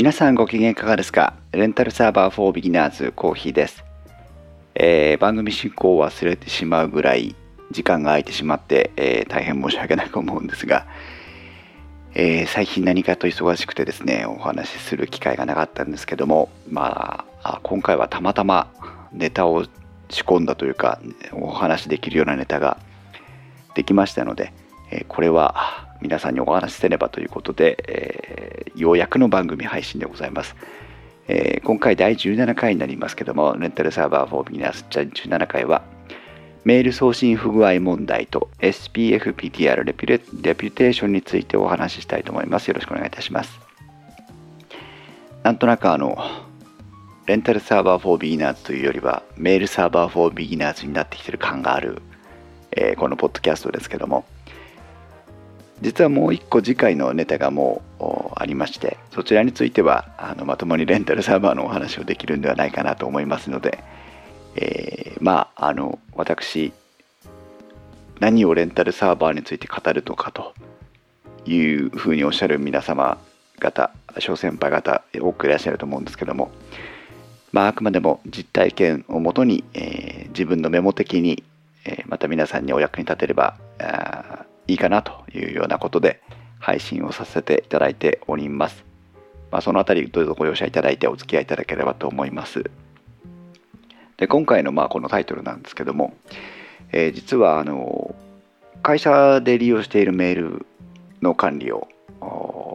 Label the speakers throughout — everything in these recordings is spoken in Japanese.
Speaker 1: 皆さんご機嫌いかがですか？レンタルサーバー for beginners コーヒーです、えー、番組進行を忘れてしまうぐらい時間が空いてしまって、えー、大変申し訳ないと思うんですが、えー、最近何かと忙しくてですねお話しする機会がなかったんですけどもまあ今回はたまたまネタを仕込んだというかお話しできるようなネタができましたので、えこれは皆さんにお話しせねばということで、えー、ようやくの番組配信でございます。えー、今回第17回になりますけども、レンタルサーバー for beginners 17回は、メール送信不具合問題と SPFPTR レピュレピュテーションについてお話ししたいと思います。よろしくお願いいたします。なんとなくあの、レンタルサーバー for beginners というよりは、メールサーバー for beginners になってきてる感がある、えー、このポッドキャストですけども、実はもう一個次回のネタがもうありましてそちらについてはあのまともにレンタルサーバーのお話をできるんではないかなと思いますので、えー、まああの私何をレンタルサーバーについて語るのかというふうにおっしゃる皆様方小先輩方多くいらっしゃると思うんですけども、まあ、あくまでも実体験をもとに、えー、自分のメモ的に、えー、また皆さんにお役に立てればいいかなというようなことで配信をさせていただいております。まあ、そのあたりどうぞご容赦いただいてお付き合いいただければと思います。で今回のまあこのタイトルなんですけども、えー、実はあの会社で利用しているメールの管理を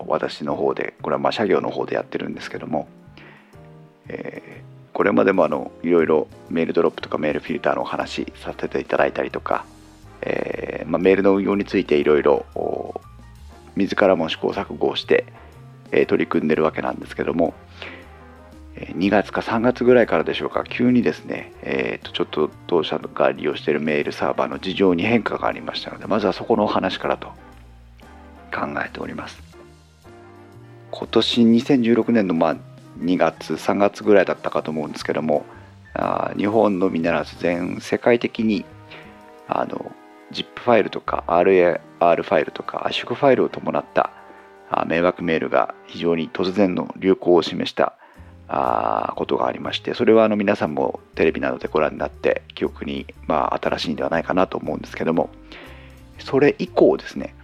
Speaker 1: 私の方でこれはまあ社業の方でやってるんですけども、えー、これまでもあのいろいろメールドロップとかメールフィルターのお話させていただいたりとかえー、まあ、メールの運用についていろいろ自らも試行錯誤をして、えー、取り組んでるわけなんですけども2月か3月ぐらいからでしょうか急にですね、えー、とちょっと当社が利用しているメールサーバーの事情に変化がありましたのでまずはそこのお話からと考えております。今年2016年のまあ2月3月ぐらいだったかと思うんですけどもあ日本のみならず全世界的にあの ZIP ファイルとか RAR ファイルとか圧縮ファイルを伴った迷惑メールが非常に突然の流行を示したことがありましてそれはあの皆さんもテレビなどでご覧になって記憶にまあ新しいんではないかなと思うんですけどもそれ以降ですね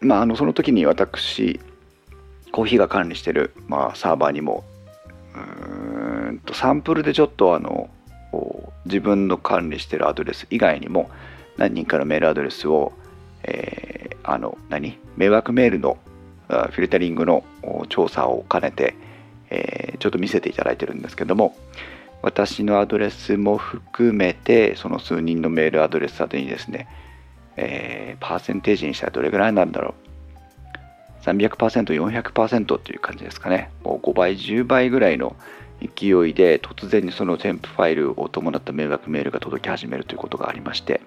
Speaker 1: まああのその時に私コーヒーが管理してる、まあ、サーバーにもうんとサンプルでちょっとあの自分の管理しているアドレス以外にも何人かのメールアドレスを、えー、あの何？迷惑メールのフィルタリングの調査を兼ねて、えー、ちょっと見せていただいてるんですけども私のアドレスも含めてその数人のメールアドレス宛にですね、えー、パーセンテージにしたらどれぐらいなんだろう。300%400% という感じですかね。もう5倍10倍ぐらいの勢いで突然にその添付ファイルを伴った迷惑メールが届き始めるということがありまして、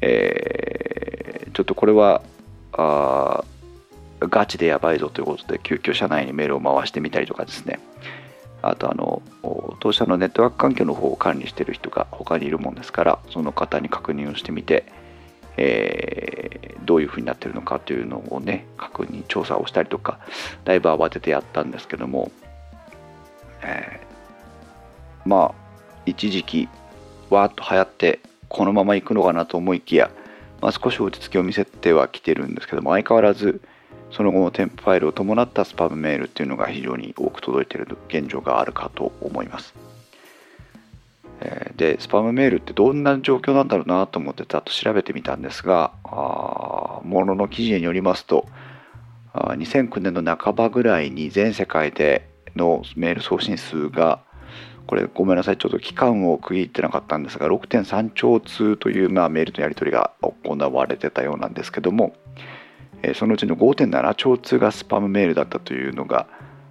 Speaker 1: えー、ちょっとこれはあガチでやばいぞということで救急遽社内にメールを回してみたりとかですね。あとあの当社のネットワーク環境の方を管理している人が他にいるもんですからその方に確認をしてみて、えー、どういうふうになってるのかというのをね確認調査をしたりとかだいぶ慌ててやったんですけどもえー、まあ一時期わーっと流行ってこのまま行くのかなと思いきや、まあ、少し落ち着きを見せてはきてるんですけども相変わらずその後も添付ファイルを伴ったスパムメールっていうのが非常に多く届いている現状があるかと思います。でスパムメールってどんな状況なんだろうなと思ってざっと調べてみたんですがものの記事によりますと2009年の半ばぐらいに全世界でのメール送信数がこれごめんなさいちょっと期間を区切ってなかったんですが6.3兆通という、まあ、メールのやり取りが行われてたようなんですけども、え、そのうちの5.7兆通がスパムメールだったというのが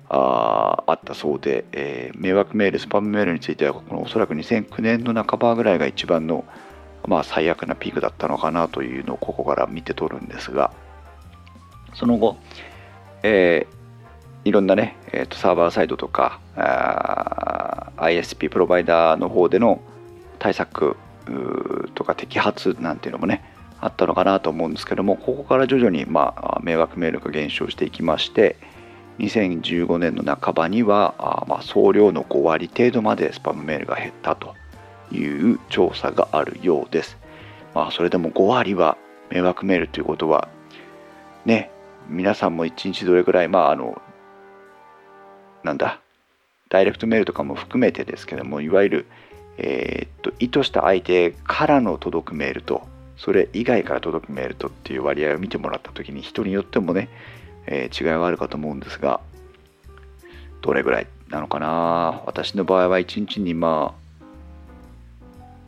Speaker 1: ああったそうで、えー、迷惑メールスパムメールについてはこのおそらく2009年の半ばぐらいが一番の、まあ、最悪なピークだったのかなというのをここから見て取るんですがその後、えーいろんなね、えー、とサーバーサイドとか ISP プロバイダーの方での対策とか摘発なんていうのもねあったのかなと思うんですけどもここから徐々に、まあ、迷惑メールが減少していきまして、2015年の半ばにはあまあ総量の5割程度までスパムメールが減ったという調査があるようです。まあそれでも5割は迷惑メールということはね皆さんも1日どれぐらいまああのなんだ？ダイレクトメールとかも含めてですけどもいわゆる、えー、っと意図した相手からの届くメールとそれ以外から届くメールとっていう割合を見てもらった時に人によってもね、えー、違いはあるかと思うんですがどれぐらいなのかな？私の場合は1日にまあ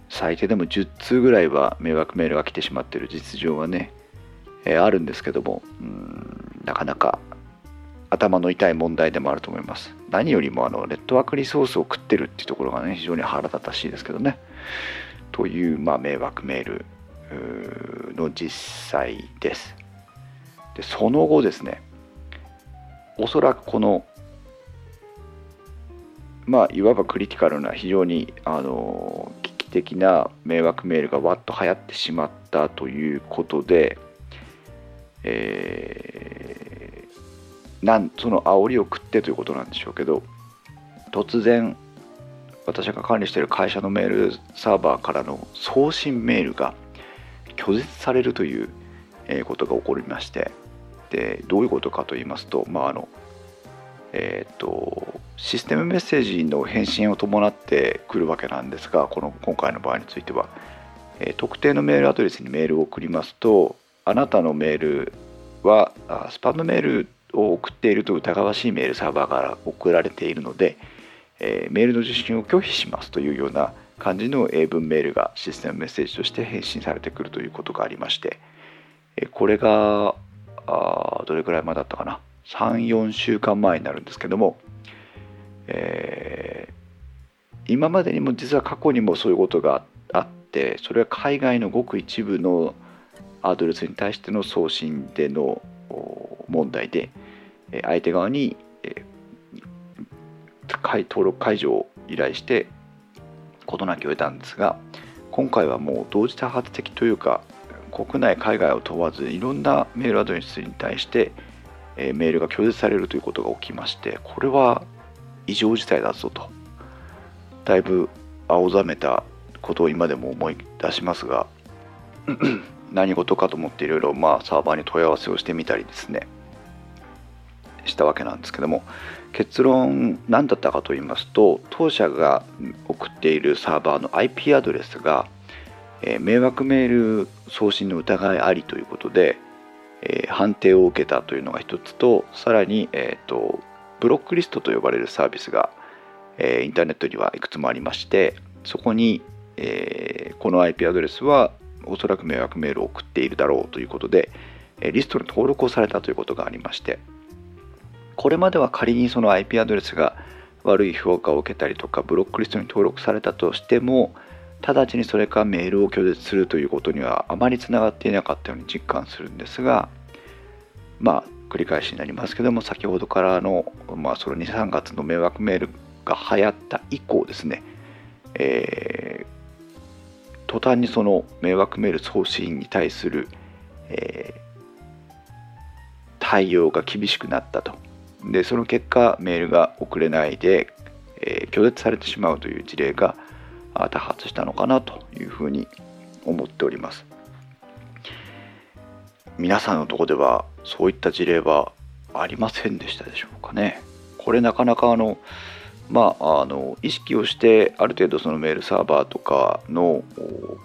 Speaker 1: 最低でも10通ぐらいは迷惑メールが来てしまってる実情はね、えー、あるんですけどもうんなかなか頭の痛い問題でもあると思います。何よりもあのレッドワークリソースを食ってるっていうところがね、非常に腹立たしいですけどね。という、まあ、迷惑メールの実際です。で、その後ですね、おそらくこの、まあ、いわばクリティカルな非常に、あの、危機的な迷惑メールがわっと流行ってしまったということで、えなんその煽りを食ってということなんでしょうけど突然私が管理している会社のメールサーバーからの送信メールが拒絶されるということが起こりましてでどういうことかと言いますとまああのえっ、とシステムメッセージの返信を伴ってくるわけなんですがこの今回の場合については、えー、特定のメールアドレスにメールを送りますとあなたのメールはスパムメールを送っていると疑わしいメールサーバーから送られているので、えー、メールの受信を拒否しますというような感じの英文メールがシステムメッセージとして返信されてくるということがありまして、えこれがあどれくらい前だったかな？34週間前になるんですけども、えー、今までにも実は過去にもそういうことがあってそれは海外のごく一部のアドレスに対しての送信での問題で、相手側に、登録解除を依頼して事なきを得たんですが今回はもう同時多発的というか国内海外を問わずいろんなメールアドレスに対して、メールが拒絶されるということが起きましてこれは異常事態だぞと。だいぶ青ざめたことを今でも思い出しますが 何事かと思っていろいろまあサーバーに問い合わせをしてみたりですね。したわけなんですけども結論何だったかと言いますと当社が送っているサーバーの IP アドレスが、えー、迷惑メール送信の疑いありということで、えー、判定を受けたというのが一つとさらに、えーと、ブロックリストと呼ばれるサービスが、えー、インターネットにはいくつもありましてそこに、えこの IP アドレスはおそらく迷惑メールを送っているだろうということでリストに登録をされたということがありましてこれまでは仮にその IP アドレスが悪い評価を受けたりとかブロックリストに登録されたとしても直ちにそれかメールを拒絶するということにはあまりつながっていなかったように実感するんですがまあ繰り返しになりますけども先ほどからの、まあ、その23月の迷惑メールが流行った以降ですね、えー、途端にその迷惑メール送信に対する、えー、対応が厳しくなったと。でその結果メールが送れないで、えー、拒絶されてしまうという事例が多発したのかなというふうに思っております。皆さんのとこではそういった事例はありませんでしたでしょうかね。これなかなかあのまあ、あの意識をしてある程度そのメールサーバーとかの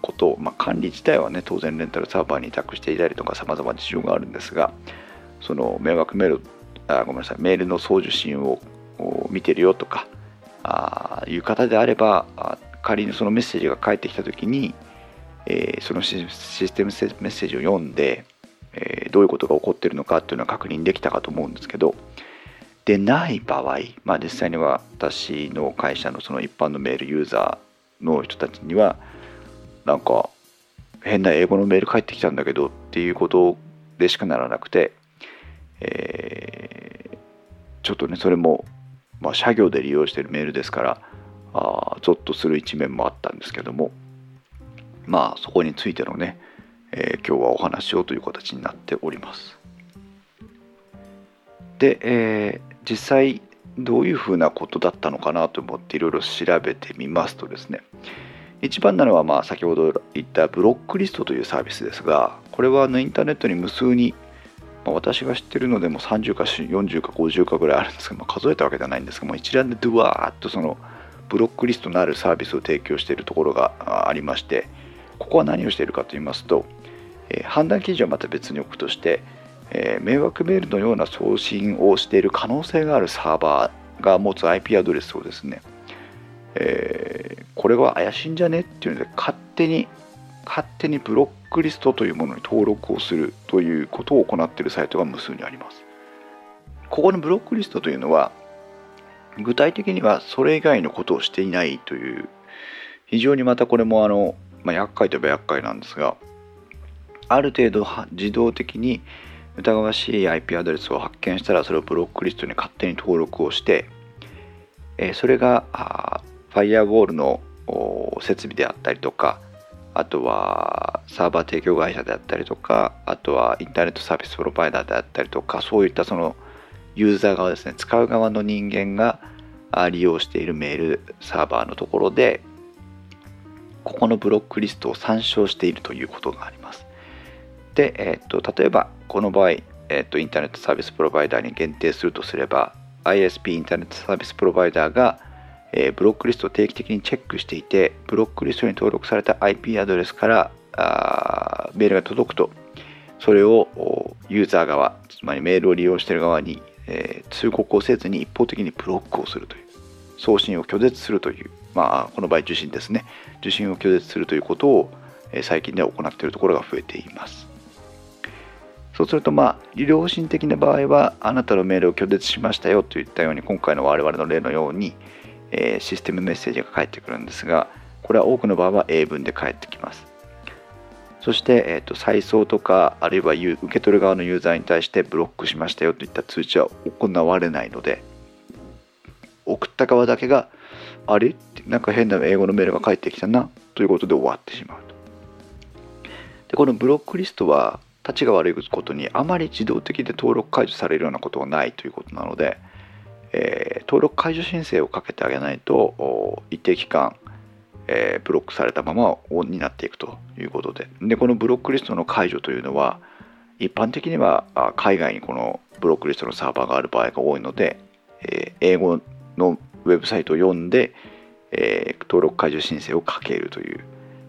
Speaker 1: ことを、まあ、管理自体はね当然レンタルサーバーに委託していたりとかさまざま事情があるんですがその迷惑メールあごめんなさい。メールの送受信を見てるよとかあいう方であれば仮にそのメッセージが返ってきた時に、えー、そのシステムメッセージを読んで、えー、どういうことが起こってるのかっていうのは確認できたかと思うんですけどでない場合、まあ、実際には私の会社のその一般のメールユーザーの人たちにはなんか変な英語のメール返ってきたんだけどっていうことでしかならなくてえー、ちょっとねそれも、まあ、社業で利用しているメールですからあゾッとする一面もあったんですけどもまあそこについてのね、えー、今日はお話をという形になっております。で、えー、実際どういうふうなことだったのかなと思っていろいろ調べてみますとですね一番なのはまあ先ほど言ったブロックリストというサービスですがこれはあのインターネットに無数に、まあ、私が知ってるのでも30か40か50かぐらいあるんですけど、まあ、数えたわけではないんですがも一覧でドワーッとそのブロックリストのあるサービスを提供しているところがありましてここは何をしているかと言いますと、えー、判断基準はまた別に置くとしてえー、迷惑メールのような送信をしている可能性があるサーバーが持つ IP アドレスをですね、えー、これは怪しいんじゃねっていうので勝手に勝手にブロックリストというものに登録をするということを行っているサイトが無数にあります。ここのブロックリストというのは具体的にはそれ以外のことをしていないという非常にまたこれもあの、まあ、厄介といえば厄介なんですがある程度自動的に疑わしい IP アドレスを発見したらそれをブロックリストに勝手に登録をして、えそれがファイアウォールの設備であったりとかあとはサーバー提供会社であったりとかあとはインターネットサービスプロバイダーであったりとかそういったそのユーザー側ですね使う側の人間が利用しているメールサーバーのところでここのブロックリストを参照しているということがあります。で、えー、と例えばこの場合、えー、とインターネットサービスプロバイダーに限定するとすれば ISP インターネットサービスプロバイダーが、え、ブロックリストを定期的にチェックしていてブロックリストに登録された IP アドレスからあメールが届くとそれをユーザー側つまりメールを利用している側に、え、通告をせずに一方的にブロックをするという送信を拒絶するというまあこの場合受信ですね。受信を拒絶するということを、え、最近では行っているところが増えています。そうすると、まあ、良心的な場合は、あなたのメールを拒絶しましたよといったように、今回の我々の例のように、えー、システムメッセージが返ってくるんですが、これは多くの場合は英文で返ってきます。そして、えーと、再送とか、あるいは受け取る側のユーザーに対してブロックしましたよといった通知は行われないので、送った側だけが、あれ？なんか変な英語のメールが返ってきたなということで終わってしまうと。でこのブロックリストはたちが悪いことにあまり自動的で登録解除されるようなことはないということなので、えー、登録解除申請をかけてあげないと一定期間、えー、ブロックされたままオンになっていくということででこのブロックリストの解除というのは一般的には海外にこのブロックリストのサーバーがある場合が多いので、えー、英語のウェブサイトを読んで、えー、登録解除申請をかけるという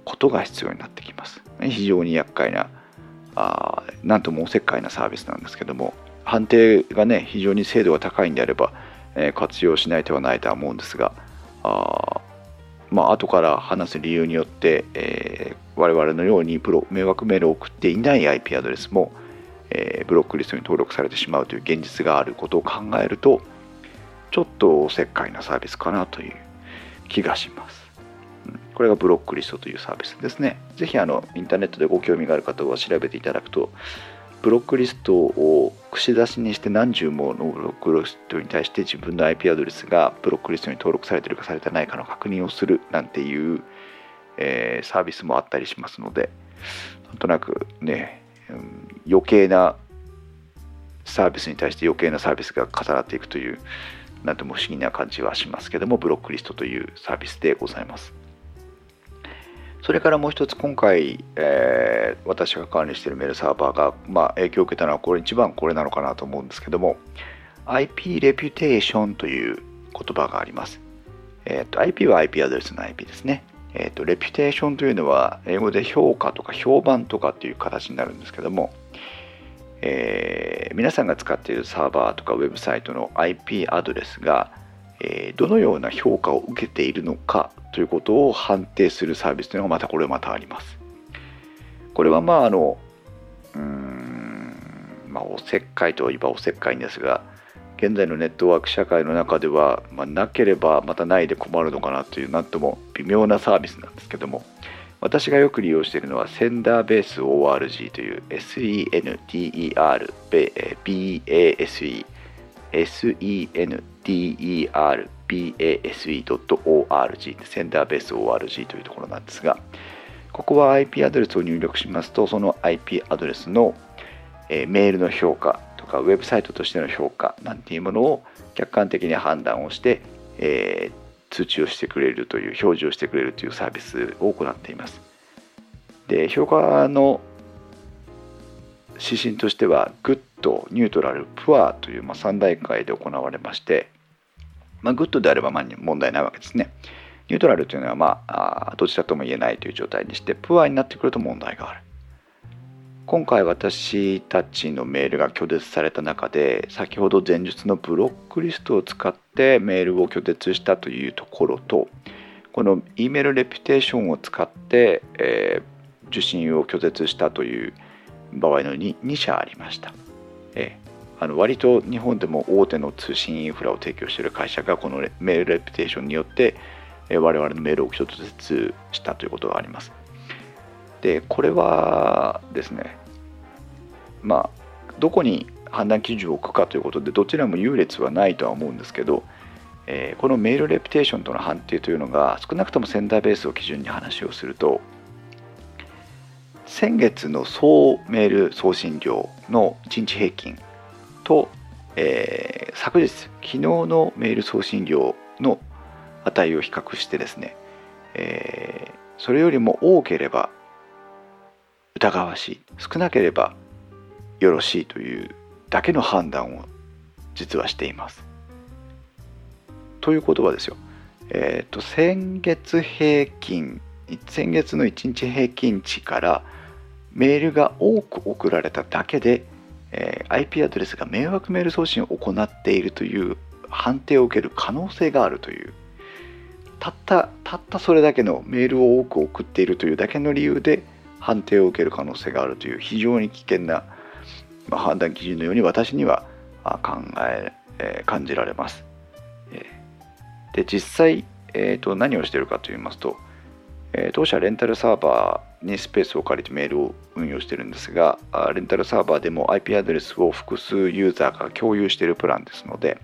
Speaker 1: ことが必要になってきます。非常に厄介なあなんともおせっかいなサービスなんですけども判定がね非常に精度が高いんであれば、えー、活用しない手はないとは思うんですがあまあ後から話す理由によって、えー、我々のようにプロ迷惑メールを送っていない IP アドレスも、えー、ブロックリストに登録されてしまうという現実があることを考えるとちょっとおせっかいなサービスかなという気がします。これがブロックリストというサービスですね。ぜひあのインターネットでご興味がある方は調べていただくと、ブロックリストを串出しにして何十ものブロックリストに対して自分の IP アドレスがブロックリストに登録されているかされてないかの確認をするなんていう、えー、サービスもあったりしますので、なんとなくね、うん、余計なサービスに対して余計なサービスが重なっていくという、なんとも不思議な感じはしますけども、ブロックリストというサービスでございます。それからもう一つ今回、えー、私が管理しているメールサーバーが、まあ、影響を受けたのはこれ一番これなのかなと思うんですけども IP レピュテーションという言葉があります、えーと、IP は IP アドレスの IP ですね。えーと、レピュテーションというのは英語で評価とか評判とかっていう形になるんですけども、えー、皆さんが使っているサーバーとかウェブサイトの IP アドレスが、えー、どのような評価を受けているのかということを判定するサービスというのがまたこれまたあります。これはまああのうーんまあおせっかいといえばおせっかいんですが現在のネットワーク社会の中では、まあ、なければまたないで困るのかなというなんとも微妙なサービスなんですけども私がよく利用しているのはセンダーベース ORG という SENDERBASE SENDER base.org センダーベース org というところなんですがここは IP アドレスを入力しますとその IP アドレスの、えー、メールの評価とかウェブサイトとしての評価なんていうものを客観的に判断をして、えー、通知をしてくれるという表示をしてくれるというサービスを行っています。で評価の指針としてはグッドニュートラルプアという、まあ、3段階で行われまして、まあ、グッドであればまあ問題ないわけですね。ニュートラルというのは、まあ、どちらとも言えないという状態にしてプアになってくると問題がある。今回私たちのメールが拒絶された中で先ほど前述のブロックリストを使ってメールを拒絶したというところとこの E メールレピュテーションを使って、えー、受信を拒絶したという場合の 2, 2社ありました、えー、あの割と日本でも大手の通信インフラを提供している会社がこのメールレピテーションによって、え、我々のメールを拒絶したということがあります。でこれはですねまあどこに判断基準を置くかということでどちらも優劣はないとは思うんですけど、えー、このメールレピテーションとの判定というのが少なくともセンターベースを基準に話をすると先月の総メール送信量の1日平均と、えー、昨日昨日のメール送信量の値を比較してですね、えー、それよりも多ければ疑わしい少なければよろしいというだけの判断を実はしています。ということはですよ、えっ、ー、と先月平均先月の1日平均値からメールが多く送られただけで、えー、IP アドレスが迷惑メール送信を行っているという判定を受ける可能性があるというたったたったそれだけのメールを多く送っているというだけの理由で判定を受ける可能性があるという非常に危険な、まあ、判断基準のように私には考ええー、感じられます。で実際、えーと、何をしているかといいますと、え、当社レンタルサーバーにスペースを借りてメールを運用してるんですがレンタルサーバーでも IP アドレスを複数ユーザーが共有しているプランですので、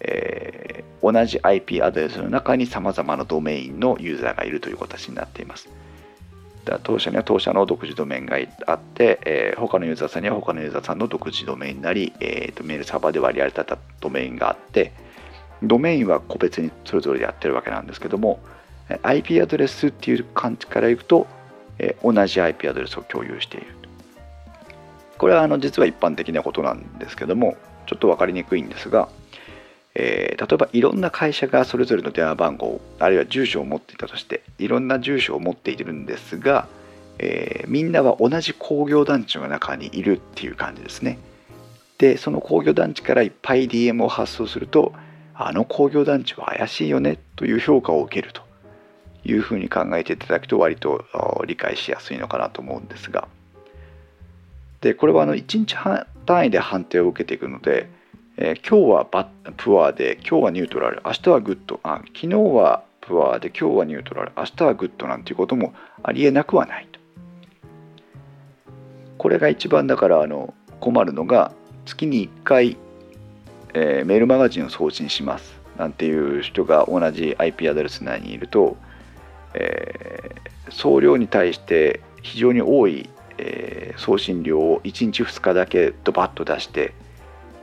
Speaker 1: えー、同じ IP アドレスの中にさまざまなドメインのユーザーがいるという形になっています。当社には当社の独自ドメインがあって、えー、他のユーザーさんには他のユーザーさんの独自ドメインになり、えーと、メールサーバーで割り当てたドメインがあってドメインは個別にそれぞれでやってるわけなんですけども IP アドレスっていう感じからいくと、えー、同じ IP アドレスを共有している。これはあの実は一般的なことなんですけどもちょっと分かりにくいんですが、えー、例えばいろんな会社がそれぞれの電話番号あるいは住所を持っていたとしていろんな住所を持っているんですが、えー、みんなは同じ工業団地の中にいるっていう感じですね。でその工業団地からいっぱい DM を発送するとあの工業団地は怪しいよねという評価を受けると。いうふうに考えていただくと割と理解しやすいのかなと思うんですが。でこれはあの1日単位で判定を受けていくのでえー、今日はバプアで今日はニュートラル明日はグッドあ昨日はプアで今日はニュートラル明日はグッドなんていうこともありえなくはないと。これが一番だからあの困るのが月に1回、えー、メールマガジンを送信しますなんていう人が同じ IP アドレス内にいると、えー、送料に対して非常に多い、えー、送信料を1日2日だけドバッと出して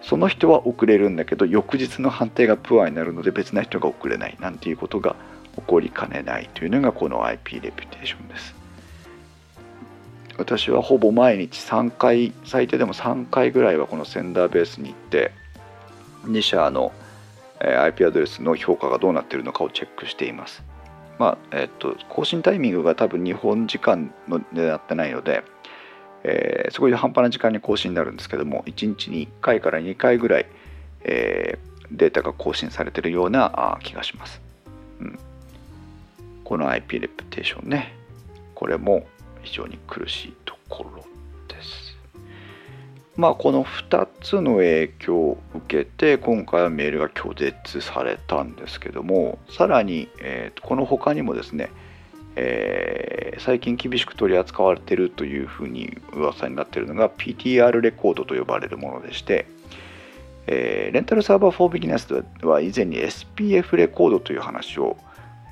Speaker 1: その人は遅れるんだけど翌日の判定がプアになるので別な人が遅れないなんていうことが起こりかねないというのがこの IP レピュテーションです。私はほぼ毎日3回最低でも3回ぐらいはこのセンダーベースに行って2社の IP アドレスの評価がどうなっているのかをチェックしています。まあえっと更新タイミングが多分日本時間のでなってないのでえー、すごい半端な時間に更新になるんですけども1日に1回から2回ぐらい、えー、データが更新されてるような気がします、うん、この IP レプテーションね。これも非常に苦しいところ。まあこの2つの影響を受けて今回はメールが拒絶されたんですけどもさらに、えー、この他にもですねえー、最近厳しく取り扱われているというふうに噂になっているのが PTR レコードと呼ばれるものでして、えー、レンタルサーバー4 Beginners は以前に SPF レコードという話を、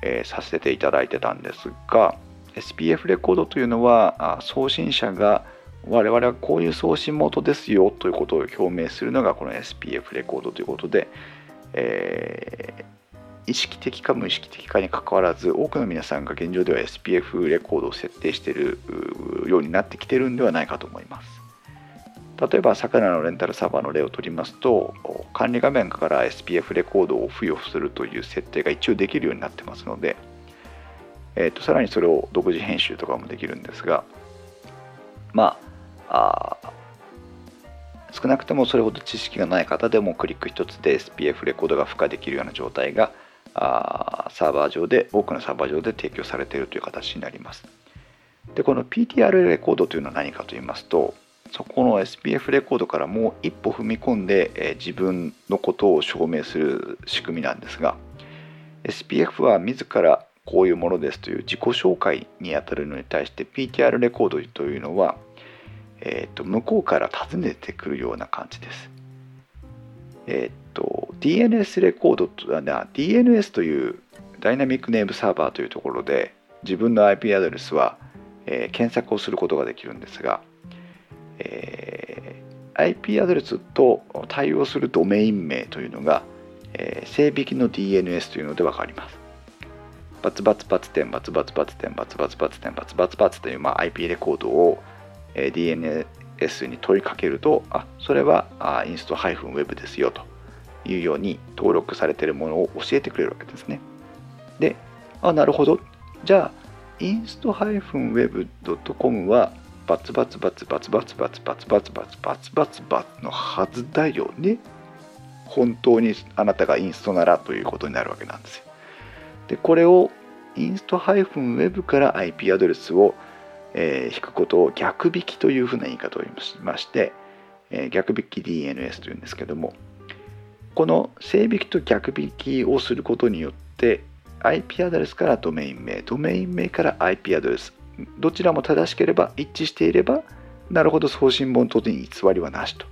Speaker 1: え、させていただいてたんですが SPF レコードというのは送信者が我々はこういう送信元ですよということを表明するのがこの SPF レコードということで、えー、意識的か無意識的かにかかわらず多くの皆さんが現状では SPF レコードを設定しているようになってきてるんではないかと思います。例えば、魚のレンタルサーバーの例を取りますと、管理画面から SPF レコードを付与するという設定が一応できるようになってますので、えーと、さらにそれを独自編集とかもできるんですが、まあ、あ少なくともそれほど知識がない方でもクリック1つで SPF レコードが付加できるような状態があーサーバー上で多くのサーバー上で提供されているという形になります。でこの PTR レコードというのは何かと言いますとそこの SPF レコードからもう一歩踏み込んで、えー、自分のことを証明する仕組みなんですが SPF は自らこういうものですという自己紹介にあたるのに対して PTR レコードというのは、えーと、向こうから訪ねてくるような感じです。えっ、ー、と DNS レコードと DNS というダイナミックネームサーバーというところで自分の IP アドレスは、えー、検索をすることができるんですが、えー、IP アドレスと対応するドメイン名というのが、えー、正引きの DNS というので分かります。バツバツバツ点バツバツバツ点バツバツバツ点バツバツバツという、まあ、IP レコードを、え、DNS に問いかけるとあそれはあインスト -web ですよというように登録されているものを教えてくれるわけですね。で、あ、なるほど。じゃあ、インスト -web.com はバツバツバツバツバツバツバツバツバツバツバツバツのはずだよね。本当にあなたがインストならということになるわけなんですよ。で、これをインスト -web から IP アドレスを、えー、引くことを逆引きというふうな言い方をしまして、えー、逆引き DNS というんですけども、この正引きと逆引きをすることによって IP アドレスからドメイン名、ドメイン名から IP アドレス、どちらも正しければ一致していれば、なるほど送信本当に偽りはなしと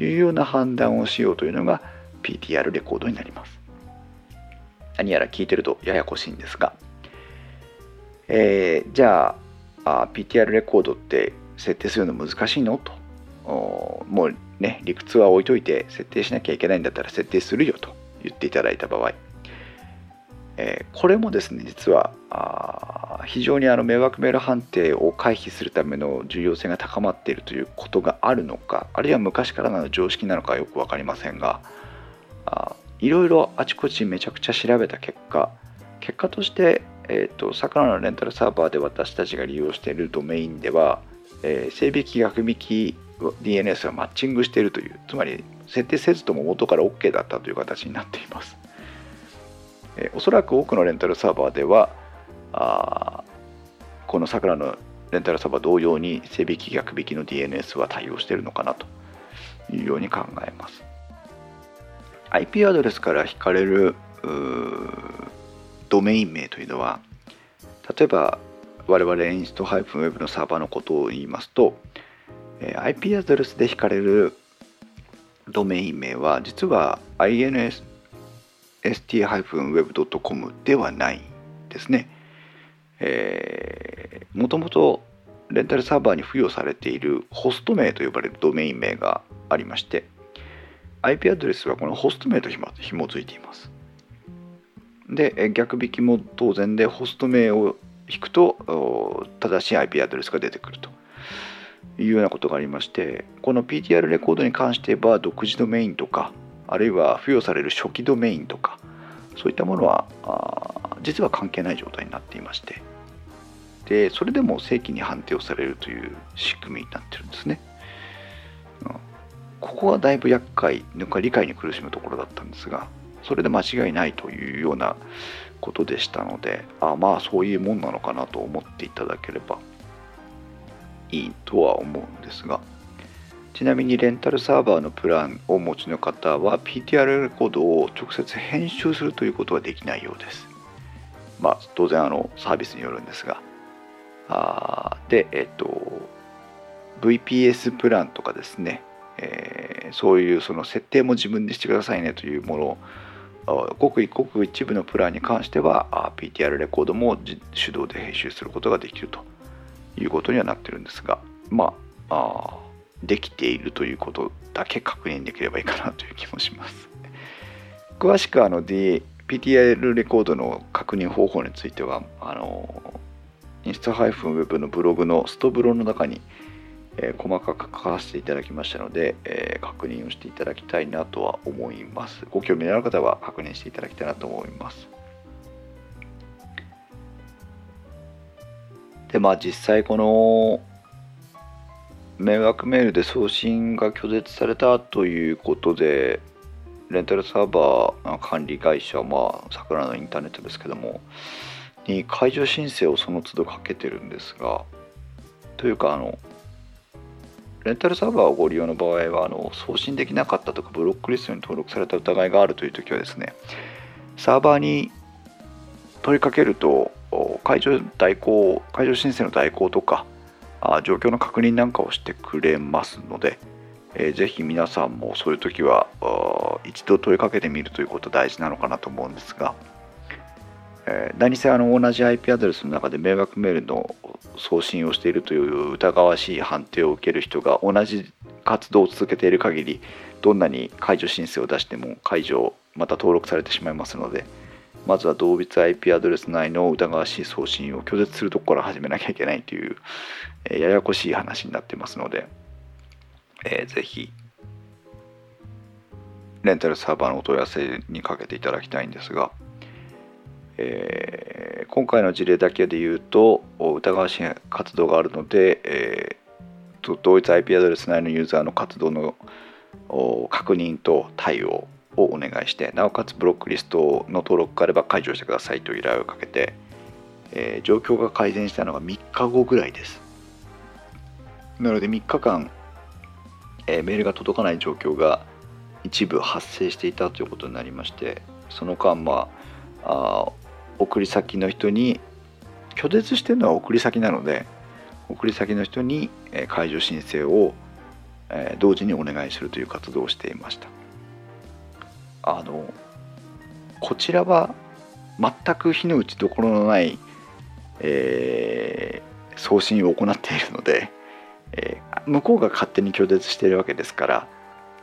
Speaker 1: いうような判断をしようというのが PTR レコードになります。何やら聞いてるとややこしいんですが、えー、じゃああ PTR レコードって設定するの難しいの？と。もうね理屈は置いといて設定しなきゃいけないんだったら設定するよと言っていただいた場合、えー、これもですね実はあ非常にあの迷惑メール判定を回避するための重要性が高まっているということがあるのかあるいは昔からの常識なのかよく分かりませんがあいろいろあちこちめちゃくちゃ調べた結果結果として、えーと、魚のレンタルサーバーで私たちが利用しているドメインでは、えー、整備機逆引き DNS がマッチングしているというつまり設定せずとも元から OK だったという形になっています、えー、おそらく多くのレンタルサーバーではあこの桜のレンタルサーバー同様に整備機逆引きの DNS は対応しているのかなというように考えます。IP アドレスから引かれるドメイン名というのは例えば我々インスト -web のサーバーのことを言いますと IP アドレスで引かれるドメイン名は実は inst-web.com ではないですね。えー、もともとレンタルサーバーに付与されているホスト名と呼ばれるドメイン名がありまして IP アドレスはこのホスト名とひもづいています。で、逆引きも当然で、ホスト名を引くと正しい IP アドレスが出てくると。いうようなことがありまして、この PTR レコードに関して言えば、独自ドメインとか、あるいは付与される初期ドメインとか、そういったものは実は関係ない状態になっていまして、でそれでも正規に判定をされるという仕組みになってるんですね。ここはだいぶ厄介、なんか理解に苦しむところだったんですが、それで間違いないというようなことでしたので、あまあそういうもんなのかなと思っていただければいいとは思うんですが、ちなみにレンタルサーバーのプランをお持ちの方は PTR レコードを直接編集するということはできないようです。まあ当然あのサービスによるんですが。あで、えっと、VPS プランとかですね、えー、そういうその設定も自分でしてくださいねというものごくごく一部のプランに関しては PTR レコードも手動で編集することができるということにはなってるんですがまああできているということだけ確認できればいいかなという気もします。詳しくあの、D、PTL レコードの確認方法については、あのインスタ -web のブログのストブロの中に、えー、細かく書かせていただきましたので、えー、確認をしていただきたいなとは思います。ご興味のある方は確認していただきたいなと思います。で、まあ実際この迷惑メールで送信が拒絶されたということで、レンタルサーバー管理会社、まあ、桜のインターネットですけども、に解除申請をその都度かけてるんですが、というか、あの、レンタルサーバーをご利用の場合はあの送信できなかったとかブロックリストに登録された疑いがあるという時はですねサーバーに問いかけると解除代行解除申請の代行とかあ状況の確認なんかをしてくれますので、えー、ぜひ皆さんもそういう時は一度問いかけてみるということ大事なのかなと思うんですが、えー、何せあの同じ IP アドレスの中で迷惑メールの送信をしているという疑わしい判定を受ける人が同じ活動を続けている限りどんなに解除申請を出しても解除また登録されてしまいますのでまずは同一 IP アドレス内の疑わしい送信を拒絶するところから始めなきゃいけないという、えー、ややこしい話になってますので、えー、ぜひレンタルサーバーのお問い合わせにかけていただきたいんですが、えー、今回の事例だけで言うと疑わしい活動があるので、えー、同一 IP アドレス内のユーザーの活動の確認と対応をお願いしてなおかつブロックリストの登録があれば解除してくださいという依頼をかけて、えー、状況が改善したのが3日後ぐらいです。なので3日間、えー、メールが届かない状況が一部発生していたということになりましてその間まああ送り先の人に拒絶してるのは送り先なので送り先の人に解除申請を同時にお願いするという活動をしていました。あのこちらは全く火の打ちどころのない、えー、送信を行っているので、えー、向こうが勝手に拒絶しているわけですから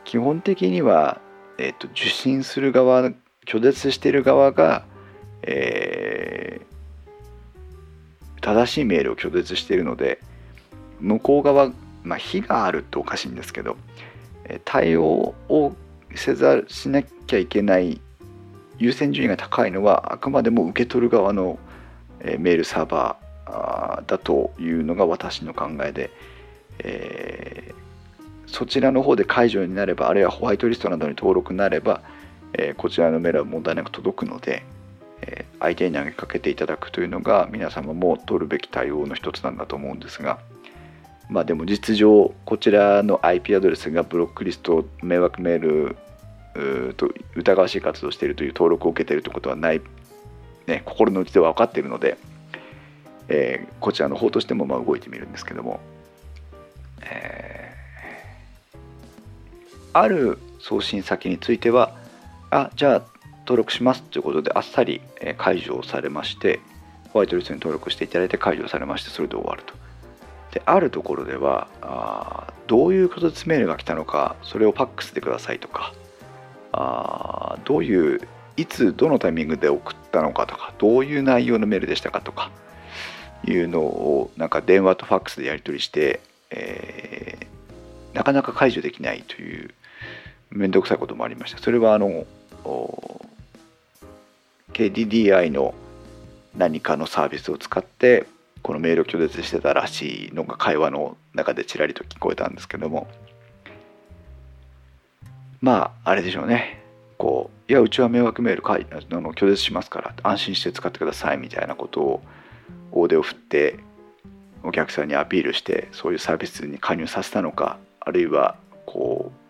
Speaker 1: 基本的には、えーと、受信する側拒絶している側が、えー、正しいメールを拒絶しているので向こう側、まあ、非があるとおかしいんですけど対応をせざしなきゃいけない優先順位が高いのはあくまでも受け取る側のメールサーバーだというのが私の考えで、えー、そちらの方で解除になればあるいはホワイトリストなどに登録になれば、えー、こちらのメールは問題なく届くので、えー、相手に投げかけていただくというのが皆様も取るべき対応の一つなんだと思うんですが。まあでも実情こちらの IP アドレスがブロックリスト迷惑メールと疑わしい活動をしているという登録を受けているということはない、ね、心の内では分かっているので、えー、こちらの方としてもまあ動いてみるんですけども、えー、ある送信先についてはあじゃあ登録しますということであっさり解除されましてホワイトリストに登録していただいて解除されましてそれで終わると。であるところではあどういうことでメールが来たのかそれをファックスでくださいとかあどういういつどのタイミングで送ったのかとかどういう内容のメールでしたかとかいうのをなんか電話とファックスでやり取りして、えー、なかなか解除できないという面倒くさいこともありましたそれはあの KDDI の何かのサービスを使ってこのメールを拒絶してたらしいのが会話の中でちらりと聞こえたんですけども。まああれでしょうね。こういやうちは迷惑メールかいあの拒絶しますから安心して使ってくださいみたいなことを大手を振ってお客さんにアピールしてそういうサービスに加入させたのかあるいはこう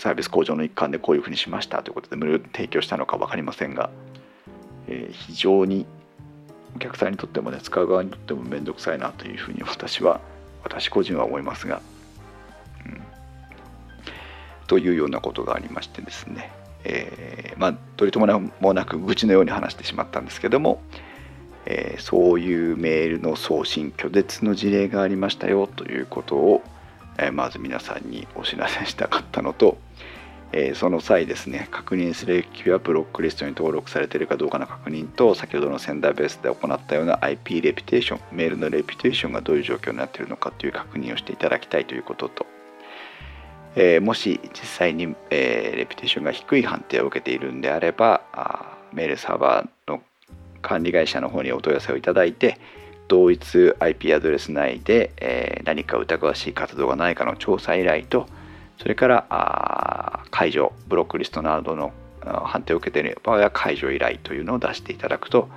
Speaker 1: サービス向上の一環でこういうふうにしましたということで無料提供したのか分かりませんが、え、非常にお客さんにとってもね使う側にとっても面倒くさいなというふうに私は私個人は思いますが、うん、というようなことがありましてですね、えー、まあ取り留めもなく愚痴のように話してしまったんですけども、えー、そういうメールの送信拒絶の事例がありましたよということを、えまず皆さんにお知らせしたかったのと、えその際ですね確認するレキュはブロックリストに登録されているかどうかの確認と先ほどの仙台ベースで行ったような IP レピュテーションメールのレピュテーションがどういう状況になっているのかという確認をしていただきたいということと、えもし実際に、えレピュテーションが低い判定を受けているんであればあメールサーバーの管理会社の方にお問い合わせをいただいて同一 IP アドレス内で、え、何か疑わしい活動がないかの調査依頼とそれから解除ブロックリストなどの判定を受けている場合は解除依頼というのを出していただくと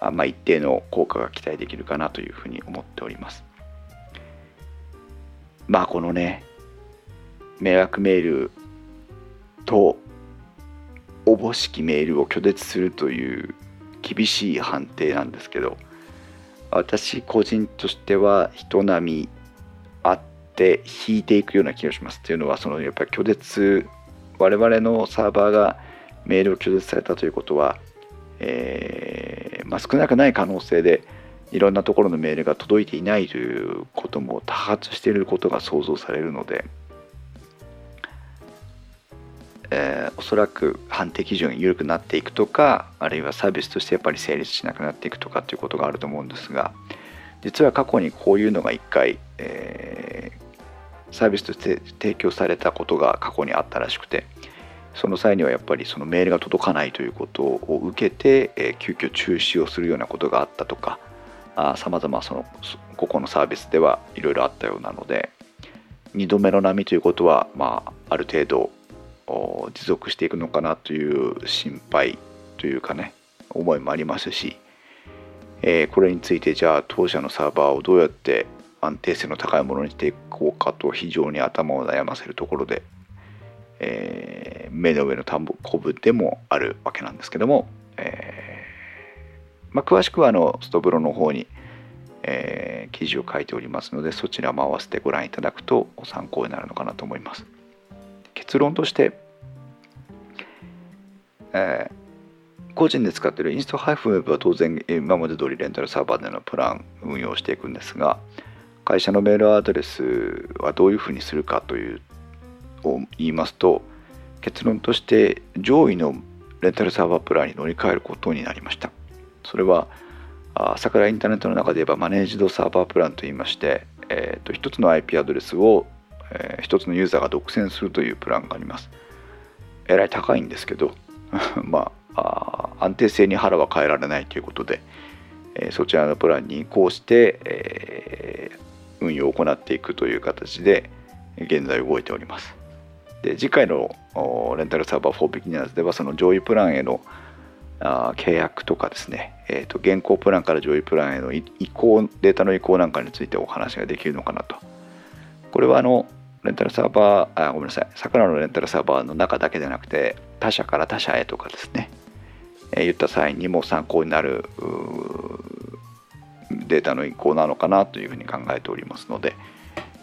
Speaker 1: あ、まあ、一定の効果が期待できるかなというふうに思っております。まあこのね迷惑メールとおぼしきメールを拒絶するという厳しい判定なんですけど私個人としては人並みって引いていくような気がします。っていうのはそのやっぱり拒絶我々のサーバーがメールを拒絶されたということは、えー、まあ、少なくない可能性でいろんなところのメールが届いていないということも多発していることが想像されるのでえー、おそらく判定基準が緩くなっていくとかあるいはサービスとしてやっぱり成立しなくなっていくとかっていうことがあると思うんですが実は過去にこういうのが1回、えー、サービスとして提供されたことが過去にあったらしくてその際にはやっぱりそのメールが届かないということを受けて、えー、急遽中止をするようなことがあったとかさまざまその個々のサービスではいろいろあったようなので2度目の波ということは、まあ、ある程度持続していくのかなという心配というかね思いもありますし、えー、これについてじゃあ当社のサーバーをどうやって安定性の高いものにしていこうかと非常に頭を悩ませるところで、えー、目の上の田んぼこぶでもあるわけなんですけども、えー、まあ、詳しくはあのストブロの方に、えー記事を書いておりますのでそちらも合わせてご覧いただくと参考になるのかなと思います。結論として、えー、個人で使っているインストハイフウェブは当然今まで通りレンタルサーバーでのプラン運用していくんですが会社のメールアドレスはどういうふうにするかというを言いますと結論として上位のレンタルサーバープランに乗り換えることになりましたそれは朝倉インターネットの中で言えばマネージドサーバープランといいまして、えー、と1つの IP アドレスをえー、一つのユーザーが独占するというプランがあります。えらい高いんですけど、まあ安定性に腹は変えられないということで、えー、そちらのプランに移行して、えー、運用を行っていくという形で現在動いております。で次回のレンタルサーバー4 Beginners ではその上位プランへのあ契約とかですね、えーと、現行プランから上位プランへの移行データの移行なんかについてお話ができるのかなとこれはあのレンタルサーバーあごめんなさい桜のレンタルサーバーの中だけでなくて他社から他社へとかですね、え、言った際にも参考になるデータの移行なのかなというふうに考えておりますので、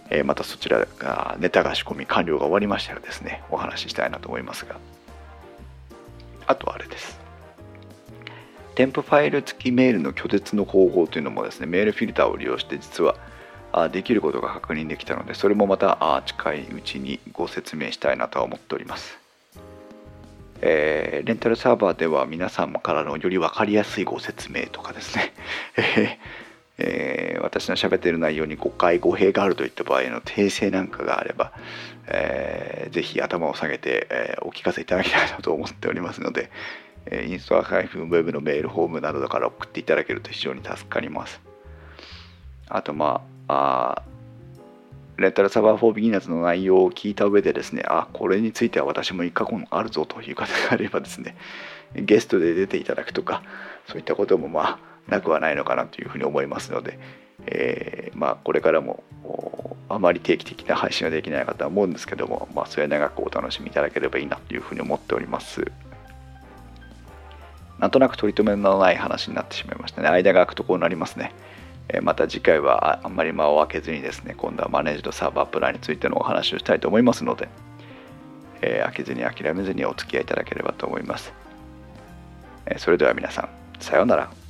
Speaker 1: えー、またそちらがネタが仕込み完了が終わりましたらですねお話ししたいなと思いますが。あとはあれです。添付ファイル付きメールの拒絶の方法というのもですねメールフィルターを利用して実はできることが確認できたのでそれもまた近いうちにご説明したいなとは思っております、えー、レンタルサーバーでは皆様からのより分かりやすいご説明とかですね。えー、私の喋っている内容に誤解語弊があるといった場合の訂正なんかがあれば、えー、ぜひ頭を下げて、えー、お聞かせいただきたいなと思っておりますので、え、インストアハイフウェブのメールフォームなどから送っていただけると非常に助かります。あとまああレンタルサーバー4ビギナーズの内容を聞いた上でですね、あ、これについては私も一過去あるぞという方があればですね、ゲストで出ていただくとか、そういったこともまあ、なくはないのかなというふうに思いますので、えー、まあ、これからもあまり定期的な配信はできないかとは思うんですけども、まあ、末永くお楽しみいただければいいなというふうに思っております。なんとなく取り留めのない話になってしまいましたね。間が空くとこうなりますね。また次回はあんまり間を空けずにですね今度はマネージドサーバープランについてのお話をしたいと思いますので、えー、開けずに諦めずにお付き合いいただければと思います、え、それでは皆さんさようなら。